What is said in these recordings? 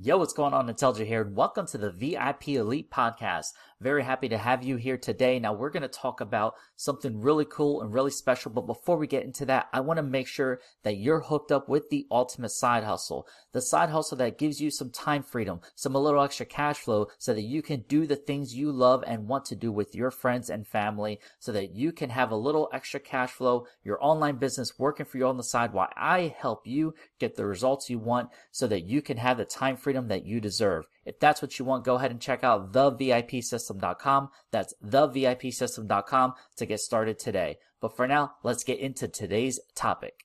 Yo, what's going on? Intelligent here, and welcome to the VIP Elite Podcast. Very happy to have you here today. Now, we're going to talk about something really cool and really special. But before we get into that, I want to make sure that you're hooked up with the ultimate side hustle, the side hustle that gives you some time freedom, some a little extra cash flow so that you can do the things you love and want to do with your friends and family so that you can have a little extra cash flow, your online business working for you on the side while I help you get the results you want so that you can have the time freedom that you deserve. If that's what you want, go ahead and check out thevipsystem.com. That's thevipsystem.com to get started today. But for now, let's get into today's topic.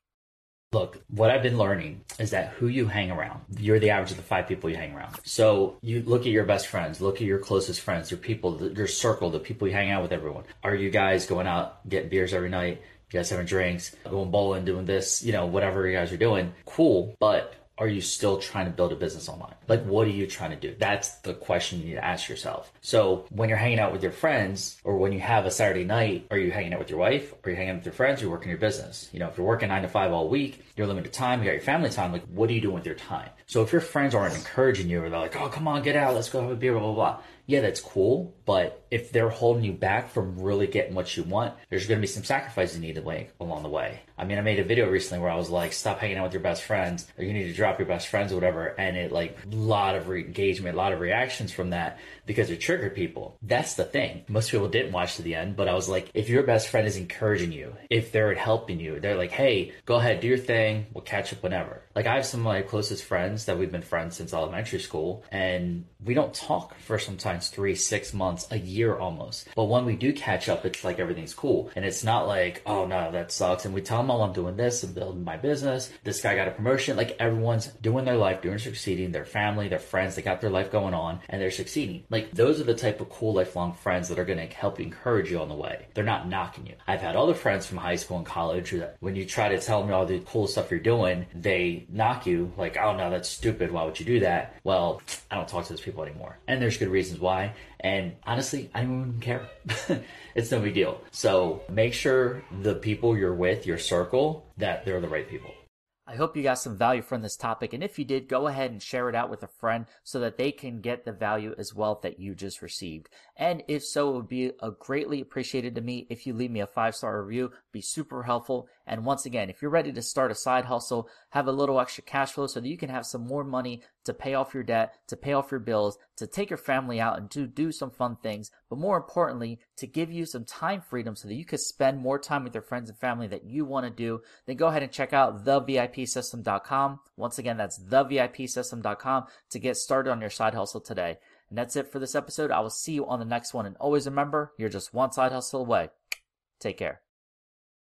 Look, what I've been learning is that who you hang around, you're the average of the five people you hang around. So you look at your best friends, look at your closest friends, your people, your circle, the people you hang out with, everyone. Are you guys going out, getting beers every night? You guys having drinks, going bowling, doing this, you know, whatever you guys are doing? Cool. But are you still trying to build a business online? Like, what are you trying to do? That's the question you need to ask yourself. So, when you're hanging out with your friends, or when you have a Saturday night, are you hanging out with your wife? Are you hanging out with your friends? Or you working your business? You know, if you're working nine to five all week, you're limited time, you got your family time, like, what are you doing with your time? So, if your friends aren't encouraging you, or they're like, oh, come on, get out, let's go have a beer, blah, blah, blah yeah, that's cool. But if they're holding you back from really getting what you want, there's going to be some sacrifices you need to make along the way. I mean, I made a video recently where I was like, stop hanging out with your best friends, or you need to drop your best friends or whatever. And it like a lot of re- engagement, a lot of reactions from that because it triggered people. That's the thing. Most people didn't watch to the end, but I was like, if your best friend is encouraging you, if they're helping you, they're like, hey, go ahead, do your thing. We'll catch up whenever. Like I have some of my closest friends that we've been friends since elementary school and we don't talk for sometimes three, six months, a year almost. But when we do catch up, it's like everything's cool. And it's not like, oh no, that sucks. And we tell them, oh, I'm doing this and building my business. This guy got a promotion. Like doing their life, doing succeeding, their family, their friends, they got their life going on and they're succeeding. Like those are the type of cool lifelong friends that are going to help encourage you on the way. They're not knocking you. I've had other friends from high school and college that when you try to tell them all the cool stuff you're doing, they knock you like, oh no, that's stupid. Why would you do that? Well, I don't talk to those people anymore. And there's good reasons why. And honestly, I don't even care. it's no big deal. So make sure the people you're with, your circle, that they're the right people. I hope you got some value from this topic. And if you did, go ahead and share it out with a friend so that they can get the value as well that you just received. And if so, it would be greatly appreciated to me if you leave me a five star review, be super helpful. And once again, if you're ready to start a side hustle, have a little extra cash flow so that you can have some more money to pay off your debt, to pay off your bills, to take your family out and to do some fun things, but more importantly, to give you some time freedom so that you can spend more time with your friends and family that you want to do, then go ahead and check out thevipsystem.com. Once again, that's thevipsystem.com to get started on your side hustle today. And that's it for this episode. I will see you on the next one. And always remember, you're just one side hustle away. Take care.